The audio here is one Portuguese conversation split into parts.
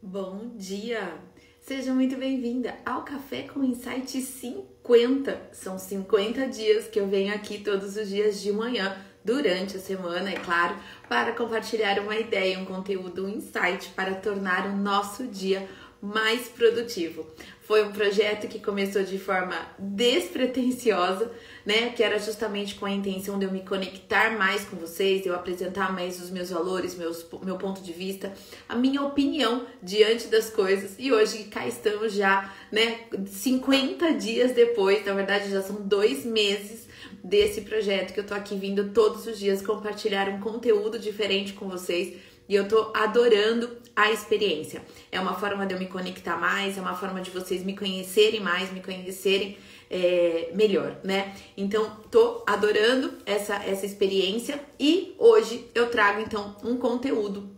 Bom dia! Seja muito bem-vinda ao Café com Insight 50. São 50 dias que eu venho aqui todos os dias de manhã, durante a semana, é claro, para compartilhar uma ideia, um conteúdo, um insight para tornar o nosso dia mais produtivo. Foi um projeto que começou de forma despretensiosa, né? Que era justamente com a intenção de eu me conectar mais com vocês, de eu apresentar mais os meus valores, meus, meu ponto de vista, a minha opinião diante das coisas. E hoje cá estamos já, né? 50 dias depois, na verdade já são dois meses desse projeto que eu tô aqui vindo todos os dias compartilhar um conteúdo diferente com vocês e eu tô adorando a experiência. É uma forma de eu me conectar mais, é uma forma de vocês me conhecerem mais, me conhecerem é, melhor, né? Então, tô adorando essa, essa experiência e hoje eu trago então um conteúdo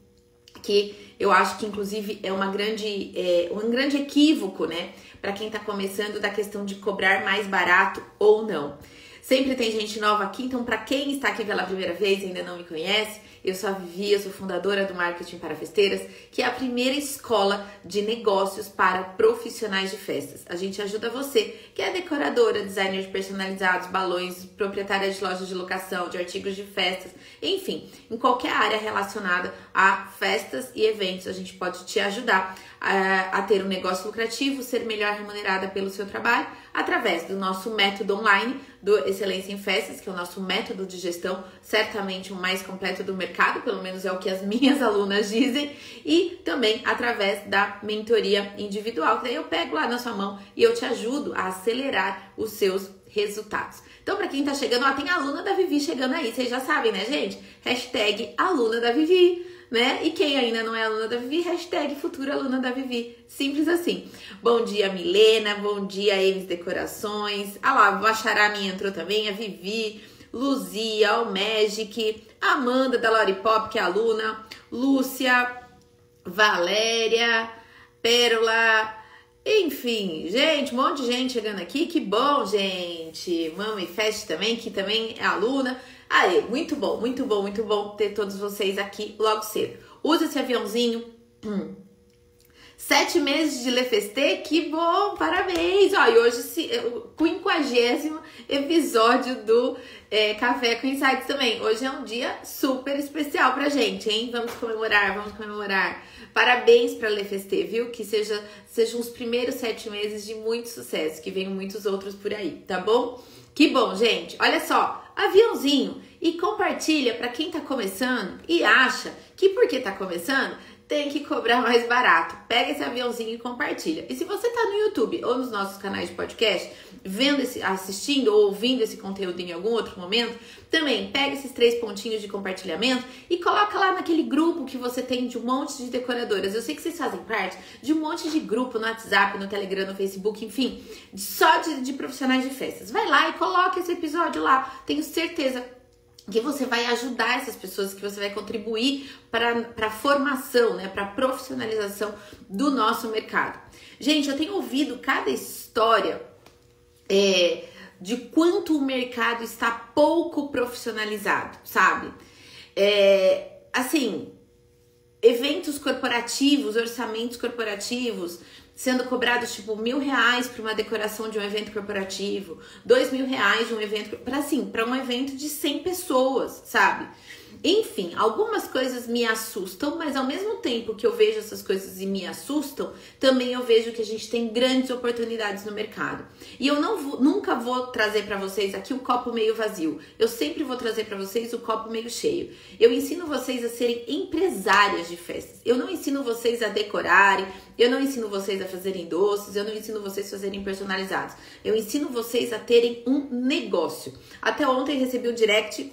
que eu acho que inclusive é uma grande é, um grande equívoco, né? Para quem tá começando da questão de cobrar mais barato ou não. Sempre tem gente nova aqui, então para quem está aqui pela primeira vez e ainda não me conhece, eu sou a Vivi, eu sou fundadora do Marketing para Festeiras, que é a primeira escola de negócios para profissionais de festas. A gente ajuda você, que é decoradora, designer de personalizados, balões, proprietária de lojas de locação, de artigos de festas, enfim, em qualquer área relacionada a festas e eventos, a gente pode te ajudar a, a ter um negócio lucrativo, ser melhor remunerada pelo seu trabalho, através do nosso método online do Excelência em Festas, que é o nosso método de gestão, certamente o mais completo do mercado, pelo menos é o que as minhas alunas dizem, e também através da mentoria individual, que daí eu pego lá na sua mão e eu te ajudo a acelerar os seus resultados. Então, para quem tá chegando, ó, tem aluna da Vivi chegando aí, vocês já sabem, né, gente? Hashtag aluna da Vivi né? E quem ainda não é aluna da Vivi, hashtag futura aluna da Vivi. Simples assim. Bom dia, Milena. Bom dia, Emes Decorações. Ah lá, Xará minha entrou também, a Vivi, Luzia, o Magic, Amanda da Lollipop, que é aluna, Lúcia, Valéria, Pérola, enfim, gente, um monte de gente chegando aqui. Que bom, gente. Mama e Fest também, que também é aluna. Aí, muito bom, muito bom, muito bom ter todos vocês aqui logo cedo. Usa esse aviãozinho. Hum. Sete meses de Lefestê, que bom, parabéns! Ó, e hoje o quinquagésimo episódio do é, Café com Insights também. Hoje é um dia super especial pra gente, hein? Vamos comemorar, vamos comemorar. Parabéns pra Lefestê, viu? Que seja, sejam os primeiros sete meses de muito sucesso, que venham muitos outros por aí, tá bom? Que bom, gente. Olha só, aviãozinho e compartilha para quem tá começando e acha que porque tá começando tem que cobrar mais barato. Pega esse aviãozinho e compartilha. E se você tá no YouTube ou nos nossos canais de podcast, vendo esse, assistindo ou ouvindo esse conteúdo em algum outro momento, também pega esses três pontinhos de compartilhamento e coloca lá naquele grupo que você tem de um monte de decoradoras. Eu sei que vocês fazem parte de um monte de grupo no WhatsApp, no Telegram, no Facebook, enfim, só de, de profissionais de festas. Vai lá e coloca esse episódio lá. Tenho certeza que você vai ajudar essas pessoas, que você vai contribuir para a formação, né, para a profissionalização do nosso mercado. Gente, eu tenho ouvido cada história é, de quanto o mercado está pouco profissionalizado, sabe? É, assim, eventos corporativos, orçamentos corporativos, sendo cobrados tipo mil reais para uma decoração de um evento corporativo, dois mil reais de um evento, para assim, para um evento de 100 pessoas, sabe? Enfim, algumas coisas me assustam, mas ao mesmo tempo que eu vejo essas coisas e me assustam, também eu vejo que a gente tem grandes oportunidades no mercado. E eu não vou, nunca vou trazer para vocês aqui o copo meio vazio. Eu sempre vou trazer para vocês o copo meio cheio. Eu ensino vocês a serem empresárias de festas. Eu não ensino vocês a decorarem, eu não ensino vocês a fazerem doces, eu não ensino vocês a fazerem personalizados. Eu ensino vocês a terem um negócio. Até ontem recebi um direct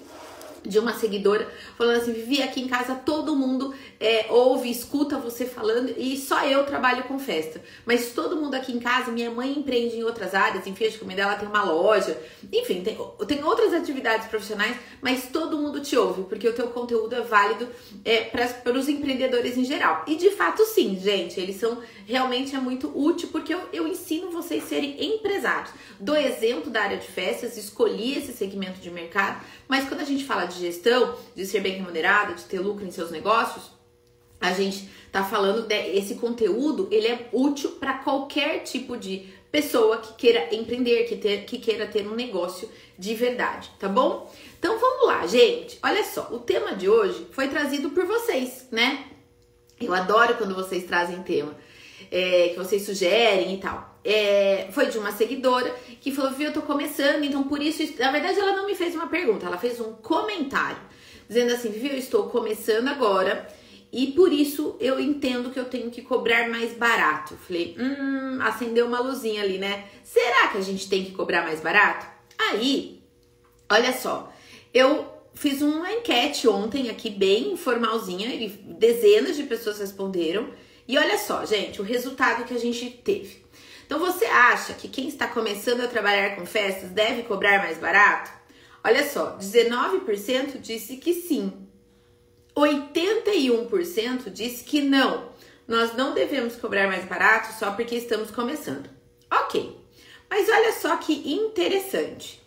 de uma seguidora falando assim: Vivi, aqui em casa todo mundo é, ouve, escuta você falando e só eu trabalho com festa. Mas todo mundo aqui em casa, minha mãe empreende em outras áreas, feira de comida, ela tem uma loja, enfim, tem, tem outras atividades profissionais, mas todo mundo te ouve, porque o teu conteúdo é válido é, para os empreendedores em geral. E de fato, sim, gente, eles são realmente é muito útil porque eu, eu ensino vocês a serem empresários. Do exemplo da área de festas, escolhi esse segmento de mercado, mas quando a gente fala de gestão, de ser bem remunerado, de ter lucro em seus negócios, a gente tá falando desse conteúdo, ele é útil para qualquer tipo de pessoa que queira empreender, que, ter, que queira ter um negócio de verdade, tá bom? Então vamos lá, gente. Olha só, o tema de hoje foi trazido por vocês, né? Eu adoro quando vocês trazem tema, é, que vocês sugerem e tal. É, foi de uma seguidora que falou: Viu, eu tô começando, então por isso. Na verdade, ela não me fez uma pergunta, ela fez um comentário dizendo assim: Viu, eu estou começando agora e por isso eu entendo que eu tenho que cobrar mais barato. Falei, hum, acendeu uma luzinha ali, né? Será que a gente tem que cobrar mais barato? Aí, olha só, eu fiz uma enquete ontem aqui, bem informalzinha, e dezenas de pessoas responderam. E olha só, gente, o resultado que a gente teve. Então, você acha que quem está começando a trabalhar com festas deve cobrar mais barato? Olha só, 19% disse que sim, 81% disse que não, nós não devemos cobrar mais barato só porque estamos começando. Ok, mas olha só que interessante.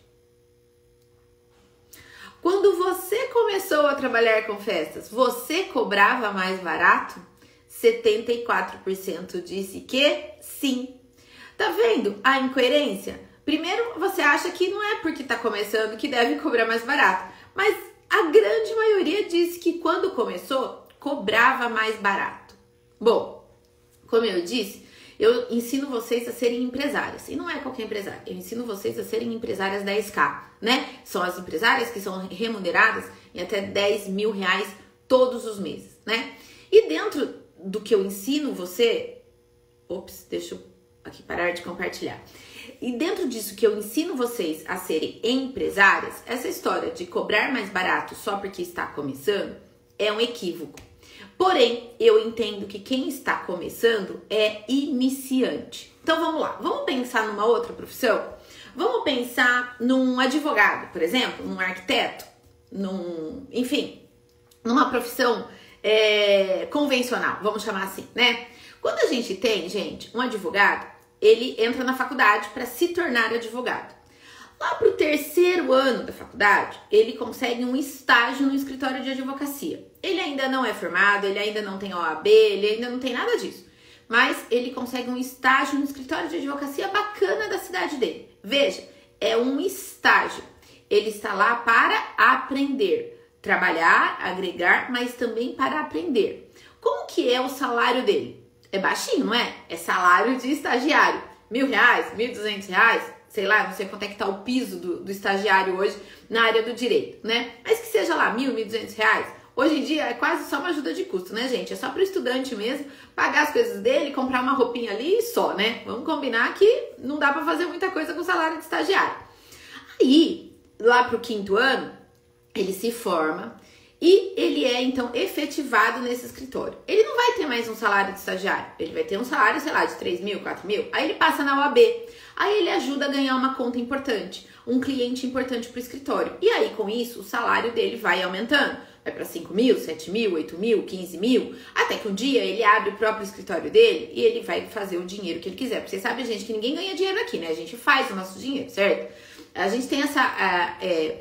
Quando você começou a trabalhar com festas, você cobrava mais barato? 74% disse que sim. Tá vendo a incoerência? Primeiro, você acha que não é porque tá começando que deve cobrar mais barato, mas a grande maioria disse que quando começou, cobrava mais barato. Bom, como eu disse, eu ensino vocês a serem empresárias. E não é qualquer empresária. Eu ensino vocês a serem empresárias 10K, né? São as empresárias que são remuneradas em até 10 mil reais todos os meses, né? E dentro do que eu ensino você. Ops, deixa eu aqui parar de compartilhar. E dentro disso que eu ensino vocês a serem empresárias, essa história de cobrar mais barato só porque está começando é um equívoco. Porém, eu entendo que quem está começando é iniciante. Então vamos lá, vamos pensar numa outra profissão? Vamos pensar num advogado, por exemplo, num arquiteto, num, enfim, numa profissão é, convencional, vamos chamar assim, né? Quando a gente tem, gente, um advogado, ele entra na faculdade para se tornar advogado. Lá para o terceiro ano da faculdade, ele consegue um estágio no escritório de advocacia. Ele ainda não é formado, ele ainda não tem OAB, ele ainda não tem nada disso. Mas ele consegue um estágio no escritório de advocacia bacana da cidade dele. Veja, é um estágio. Ele está lá para aprender, trabalhar, agregar, mas também para aprender. Como que é o salário dele? é baixinho, não é? É salário de estagiário. Mil reais, mil duzentos reais, sei lá, não sei quanto é que tá o piso do, do estagiário hoje na área do direito, né? Mas que seja lá mil, mil duzentos reais. Hoje em dia é quase só uma ajuda de custo, né, gente? É só para o estudante mesmo pagar as coisas dele, comprar uma roupinha ali e só, né? Vamos combinar que não dá para fazer muita coisa com salário de estagiário. Aí, lá pro quinto ano, ele se forma, e ele é então efetivado nesse escritório. Ele não vai ter mais um salário de estagiário, ele vai ter um salário, sei lá, de 3 mil, 4 mil. Aí ele passa na OAB, aí ele ajuda a ganhar uma conta importante, um cliente importante para o escritório. E aí com isso o salário dele vai aumentando. Vai para 5 mil, 7 mil, 8 mil, 15 mil, até que um dia ele abre o próprio escritório dele e ele vai fazer o dinheiro que ele quiser. Porque você sabe, gente, que ninguém ganha dinheiro aqui, né? A gente faz o nosso dinheiro, certo? A gente tem essa. Uh, é,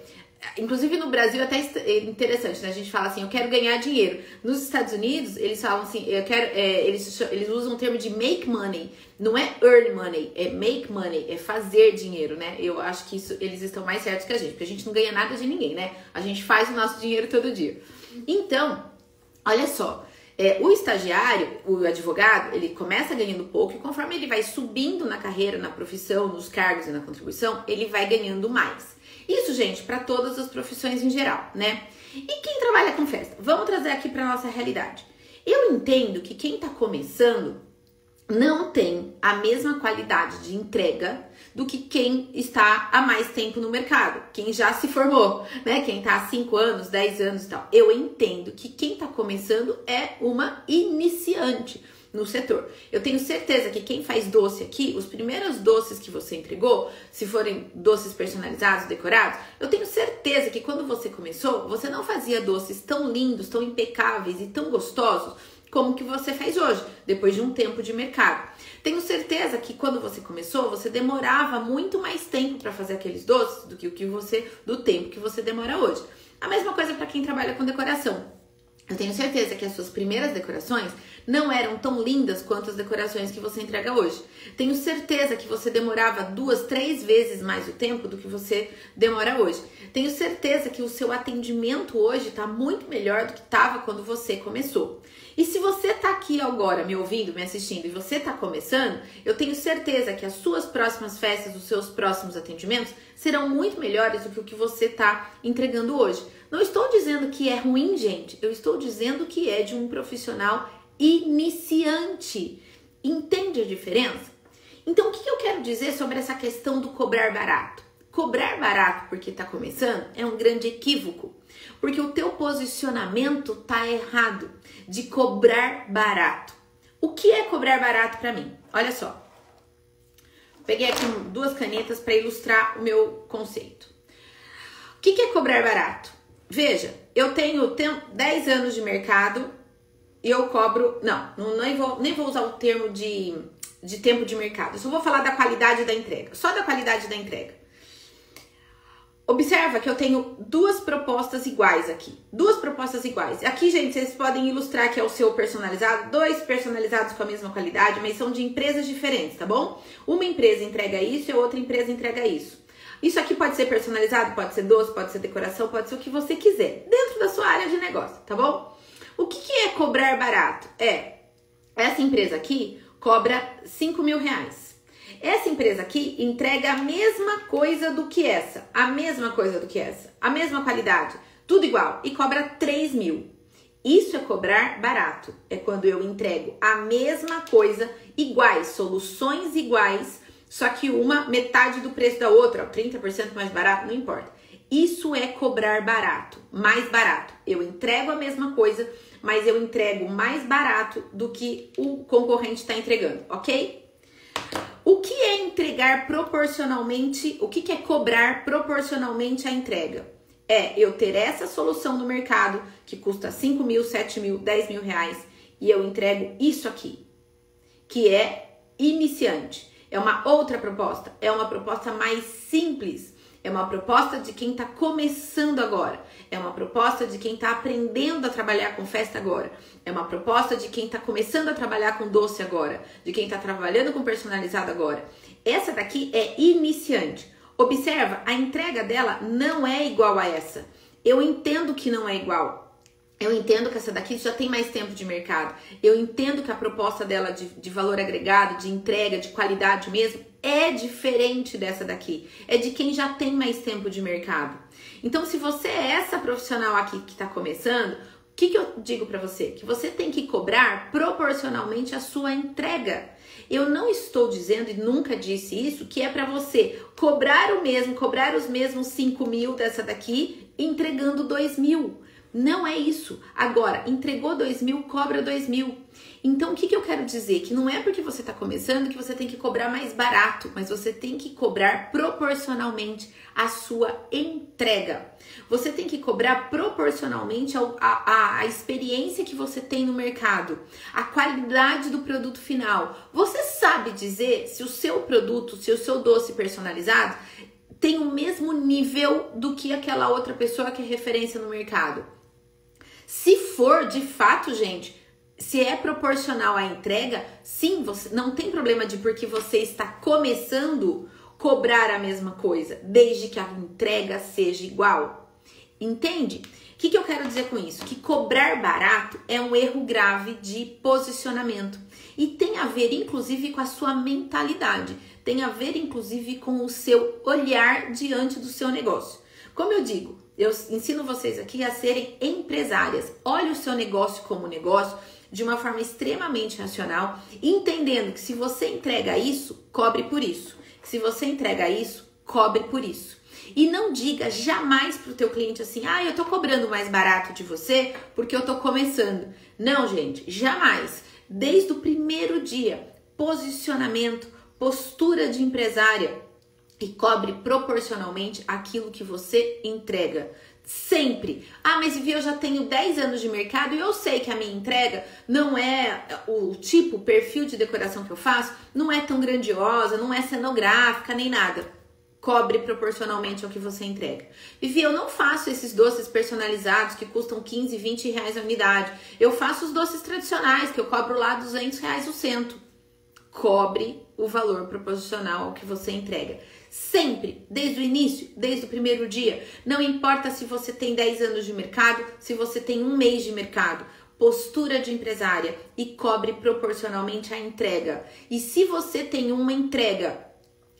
Inclusive no Brasil até é interessante, né? A gente fala assim, eu quero ganhar dinheiro. Nos Estados Unidos, eles falam assim, eu quero. É, eles, eles usam o termo de make money. Não é earn money, é make money, é fazer dinheiro, né? Eu acho que isso eles estão mais certos que a gente, porque a gente não ganha nada de ninguém, né? A gente faz o nosso dinheiro todo dia. Então, olha só. É, o estagiário, o advogado, ele começa ganhando pouco e conforme ele vai subindo na carreira, na profissão, nos cargos e na contribuição, ele vai ganhando mais. Isso, gente, para todas as profissões em geral, né? E quem trabalha com festa? Vamos trazer aqui para nossa realidade. Eu entendo que quem está começando não tem a mesma qualidade de entrega do que quem está há mais tempo no mercado, quem já se formou, né? Quem está há 5 anos, 10 anos e tal. Eu entendo que quem está começando é uma iniciante no setor. Eu tenho certeza que quem faz doce aqui, os primeiros doces que você entregou, se forem doces personalizados, decorados, eu tenho certeza que quando você começou, você não fazia doces tão lindos, tão impecáveis e tão gostosos como que você faz hoje, depois de um tempo de mercado. Tenho certeza que quando você começou, você demorava muito mais tempo para fazer aqueles doces do que o que você do tempo que você demora hoje. A mesma coisa para quem trabalha com decoração. Eu tenho certeza que as suas primeiras decorações não eram tão lindas quanto as decorações que você entrega hoje. Tenho certeza que você demorava duas, três vezes mais o tempo do que você demora hoje. Tenho certeza que o seu atendimento hoje está muito melhor do que estava quando você começou. E se você está aqui agora me ouvindo, me assistindo e você está começando, eu tenho certeza que as suas próximas festas, os seus próximos atendimentos serão muito melhores do que o que você está entregando hoje. Não estou dizendo que é ruim, gente. Eu estou dizendo que é de um profissional iniciante. Entende a diferença? Então, o que eu quero dizer sobre essa questão do cobrar barato? Cobrar barato porque está começando é um grande equívoco, porque o teu posicionamento tá errado de cobrar barato. O que é cobrar barato para mim? Olha só. Peguei aqui duas canetas para ilustrar o meu conceito. O que é cobrar barato? Veja, eu tenho 10 anos de mercado e eu cobro. Não, não nem, vou, nem vou usar o termo de, de tempo de mercado. Eu só vou falar da qualidade da entrega. Só da qualidade da entrega. Observa que eu tenho duas propostas iguais aqui. Duas propostas iguais. Aqui, gente, vocês podem ilustrar que é o seu personalizado. Dois personalizados com a mesma qualidade, mas são de empresas diferentes, tá bom? Uma empresa entrega isso e outra empresa entrega isso. Isso aqui pode ser personalizado, pode ser doce, pode ser decoração, pode ser o que você quiser, dentro da sua área de negócio, tá bom? O que, que é cobrar barato? É, essa empresa aqui cobra 5 mil reais. Essa empresa aqui entrega a mesma coisa do que essa, a mesma coisa do que essa, a mesma qualidade, tudo igual, e cobra 3 mil. Isso é cobrar barato. É quando eu entrego a mesma coisa, iguais, soluções iguais, só que uma metade do preço da outra, 30% mais barato, não importa. Isso é cobrar barato, mais barato. Eu entrego a mesma coisa, mas eu entrego mais barato do que o concorrente está entregando, ok? O que é entregar proporcionalmente? O que é cobrar proporcionalmente à entrega? É eu ter essa solução no mercado que custa 5 mil, 7 mil, 10 mil reais e eu entrego isso aqui, que é iniciante. É uma outra proposta, é uma proposta mais simples, é uma proposta de quem está começando agora, é uma proposta de quem está aprendendo a trabalhar com festa agora, é uma proposta de quem está começando a trabalhar com doce agora, de quem está trabalhando com personalizado agora. Essa daqui é iniciante. Observa, a entrega dela não é igual a essa. Eu entendo que não é igual, eu entendo que essa daqui já tem mais tempo de mercado. Eu entendo que a proposta dela de, de, valor agregado, de entrega, de qualidade mesmo, é diferente dessa daqui. É de quem já tem mais tempo de mercado. Então, se você é essa profissional aqui que está começando, o que, que eu digo para você? Que você tem que cobrar proporcionalmente a sua entrega. Eu não estou dizendo e nunca disse isso que é para você cobrar o mesmo, cobrar os mesmos 5 mil dessa daqui, entregando 2 mil. Não é isso. Agora, entregou dois mil, cobra dois mil. Então, o que, que eu quero dizer? Que não é porque você está começando que você tem que cobrar mais barato, mas você tem que cobrar proporcionalmente a sua entrega. Você tem que cobrar proporcionalmente a, a, a experiência que você tem no mercado, a qualidade do produto final. Você sabe dizer se o seu produto, se o seu doce personalizado tem o mesmo nível do que aquela outra pessoa que é referência no mercado? Se for de fato, gente, se é proporcional à entrega, sim, você não tem problema de porque você está começando cobrar a mesma coisa, desde que a entrega seja igual. Entende? O que, que eu quero dizer com isso? Que cobrar barato é um erro grave de posicionamento e tem a ver, inclusive, com a sua mentalidade, tem a ver, inclusive, com o seu olhar diante do seu negócio. Como eu digo, eu ensino vocês aqui a serem empresárias. Olhe o seu negócio como negócio de uma forma extremamente racional, entendendo que se você entrega isso, cobre por isso. Que se você entrega isso, cobre por isso. E não diga jamais para o teu cliente assim, ah, eu tô cobrando mais barato de você porque eu tô começando. Não, gente, jamais. Desde o primeiro dia, posicionamento, postura de empresária, e cobre proporcionalmente aquilo que você entrega. Sempre. Ah, mas Vivi, eu já tenho 10 anos de mercado e eu sei que a minha entrega não é o tipo, o perfil de decoração que eu faço, não é tão grandiosa, não é cenográfica nem nada. cobre proporcionalmente ao que você entrega. Vivi, eu não faço esses doces personalizados que custam 15, 20 reais a unidade. Eu faço os doces tradicionais, que eu cobro lá 200 reais o cento. Cobre o valor proporcional ao que você entrega. Sempre, desde o início, desde o primeiro dia. Não importa se você tem 10 anos de mercado, se você tem um mês de mercado. Postura de empresária e cobre proporcionalmente a entrega. E se você tem uma entrega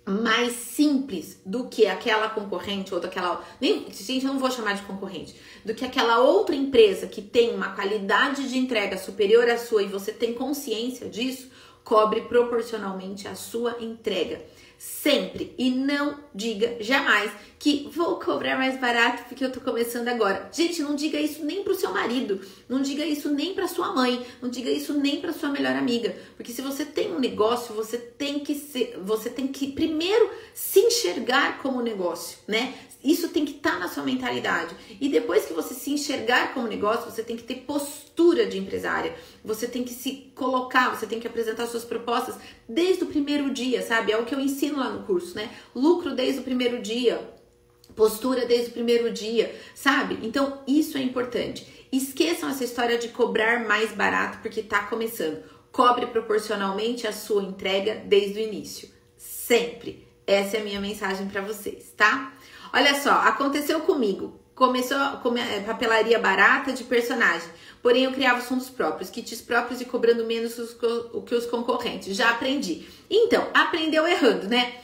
mais simples do que aquela concorrente ou daquela. Nem, gente, eu não vou chamar de concorrente. Do que aquela outra empresa que tem uma qualidade de entrega superior à sua e você tem consciência disso, cobre proporcionalmente a sua entrega sempre. E não diga jamais que vou cobrar mais barato porque eu tô começando agora. Gente, não diga isso nem pro seu marido, não diga isso nem pra sua mãe, não diga isso nem pra sua melhor amiga, porque se você tem um negócio, você tem que ser, você tem que primeiro se enxergar como negócio, né? Isso tem que estar tá na sua mentalidade. E depois que você se enxergar como negócio, você tem que ter postura de empresária. Você tem que se colocar, você tem que apresentar suas propostas desde o primeiro dia, sabe? É o que eu ensino lá no curso, né? Lucro desde o primeiro dia, postura desde o primeiro dia, sabe? Então, isso é importante. Esqueçam essa história de cobrar mais barato porque tá começando. Cobre proporcionalmente a sua entrega desde o início. Sempre. Essa é a minha mensagem para vocês, tá? Olha só, aconteceu comigo. Começou com é, papelaria barata de personagem. Porém, eu criava assuntos próprios, kits próprios e cobrando menos o que os concorrentes. Já aprendi. Então, aprendeu errando, né?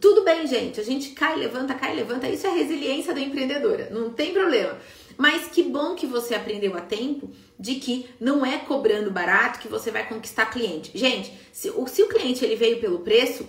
Tudo bem, gente. A gente cai, levanta, cai, levanta. Isso é resiliência da empreendedora. Não tem problema. Mas que bom que você aprendeu a tempo de que não é cobrando barato que você vai conquistar cliente. Gente, se o, se o cliente ele veio pelo preço,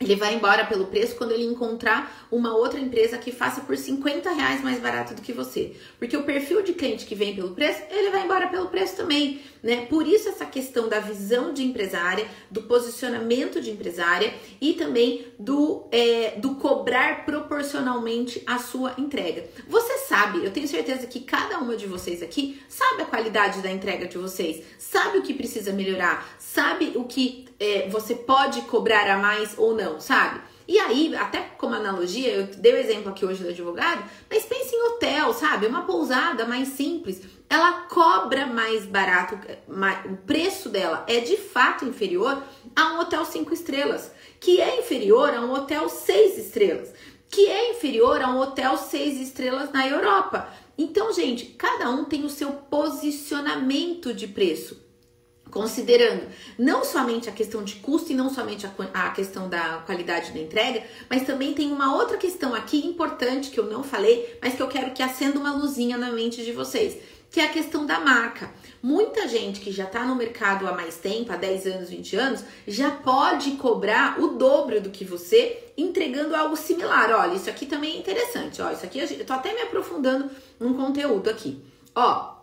ele vai embora pelo preço quando ele encontrar uma outra empresa que faça por 50 reais mais barato do que você. Porque o perfil de cliente que vem pelo preço, ele vai embora pelo preço também, né? Por isso essa questão da visão de empresária, do posicionamento de empresária e também do, é, do cobrar proporcionalmente a sua entrega. Você sabe, eu tenho certeza que cada uma de vocês aqui sabe a qualidade da entrega de vocês, sabe o que precisa melhorar, sabe o que é, você pode cobrar a mais ou não, sabe? E aí, até como analogia, eu dei o exemplo aqui hoje do advogado, mas pense em hotel, sabe? Uma pousada mais simples, ela cobra mais barato, o preço dela é de fato inferior a um hotel cinco estrelas, que é inferior a um hotel seis estrelas, que é inferior a um hotel seis estrelas na Europa. Então, gente, cada um tem o seu posicionamento de preço considerando não somente a questão de custo e não somente a, a, questão da qualidade da entrega, mas também tem uma outra questão aqui importante que eu não falei, mas que eu quero que acenda uma luzinha na mente de vocês, que é a questão da marca. Muita gente que já está no mercado há mais tempo, há 10 anos, 20 anos, já pode cobrar o dobro do que você entregando algo similar. Olha, isso aqui também é interessante. Ó, isso aqui eu tô até me aprofundando num conteúdo aqui. Ó,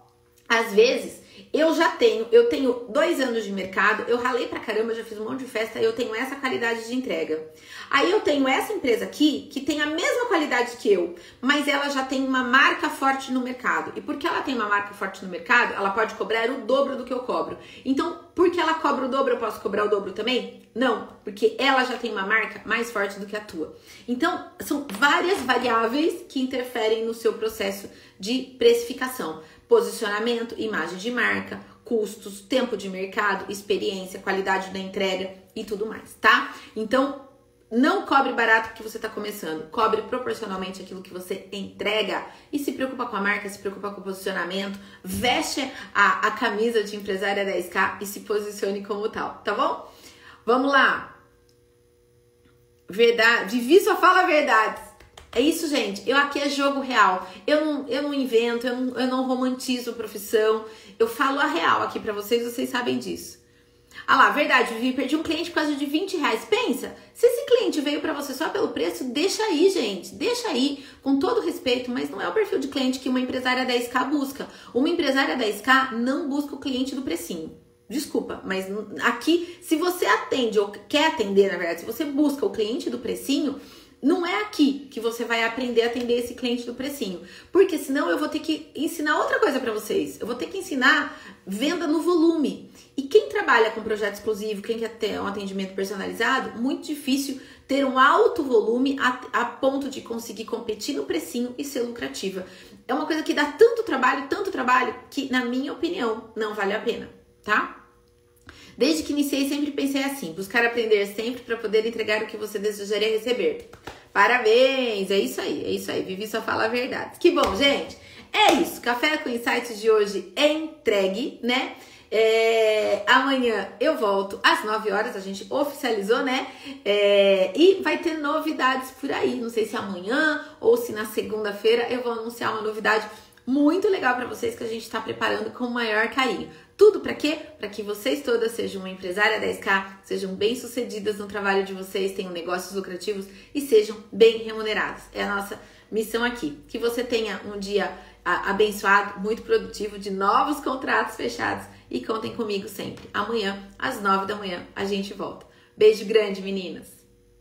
às vezes eu já tenho, eu tenho dois anos de mercado, eu ralei pra caramba, já fiz um monte de festa, eu tenho essa qualidade de entrega. Aí eu tenho essa empresa aqui que tem a mesma qualidade que eu, mas ela já tem uma marca forte no mercado. E porque ela tem uma marca forte no mercado, ela pode cobrar o dobro do que eu cobro. Então, porque ela cobra o dobro, eu posso cobrar o dobro também? Não, porque ela já tem uma marca mais forte do que a tua. Então, são várias variáveis que interferem no seu processo de precificação posicionamento, imagem de marca, custos, tempo de mercado, experiência, qualidade da entrega e tudo mais, tá? Então, não cobre barato porque você está começando, cobre proporcionalmente aquilo que você entrega e se preocupa com a marca, se preocupa com o posicionamento, veste a, a camisa de empresária 10K e se posicione como tal, tá bom? Vamos lá. Verdade, Vivi só fala verdades. É isso, gente. Eu aqui é jogo real. Eu não, eu não invento, eu não, eu não romantizo profissão. Eu falo a real aqui para vocês, vocês sabem disso. Ah lá, verdade, Vivi, perdi um cliente por causa de 20 reais. Pensa, se esse cliente veio para você só pelo preço, deixa aí, gente. Deixa aí, com todo respeito, mas não é o perfil de cliente que uma empresária 10K busca. Uma empresária 10K não busca o cliente do precinho. Desculpa, mas aqui, se você atende ou quer atender, na verdade, se você busca o cliente do precinho, não é aqui que você vai aprender a atender esse cliente do precinho, porque senão eu vou ter que ensinar outra coisa para vocês. Eu vou ter que ensinar venda no volume. E quem trabalha com projeto exclusivo, quem quer ter um atendimento personalizado, muito difícil ter um alto volume a, a ponto de conseguir competir no precinho e ser lucrativa. É uma coisa que dá tanto trabalho, tanto trabalho, que na minha opinião não vale a pena, tá? Desde que iniciei, sempre pensei assim: buscar aprender sempre para poder entregar o que você desejaria receber. Parabéns! É isso aí, é isso aí. Vivi só fala a verdade. Que bom, gente! É isso. Café com Insights de hoje é entregue, né? É, amanhã eu volto às 9 horas, a gente oficializou, né? É, e vai ter novidades por aí. Não sei se amanhã ou se na segunda-feira eu vou anunciar uma novidade muito legal para vocês que a gente está preparando com o maior carinho. Tudo para quê? Para que vocês todas sejam uma empresária 10K, sejam bem-sucedidas no trabalho de vocês, tenham negócios lucrativos e sejam bem remuneradas. É a nossa missão aqui. Que você tenha um dia abençoado, muito produtivo, de novos contratos fechados e contem comigo sempre. Amanhã, às 9 da manhã, a gente volta. Beijo grande, meninas!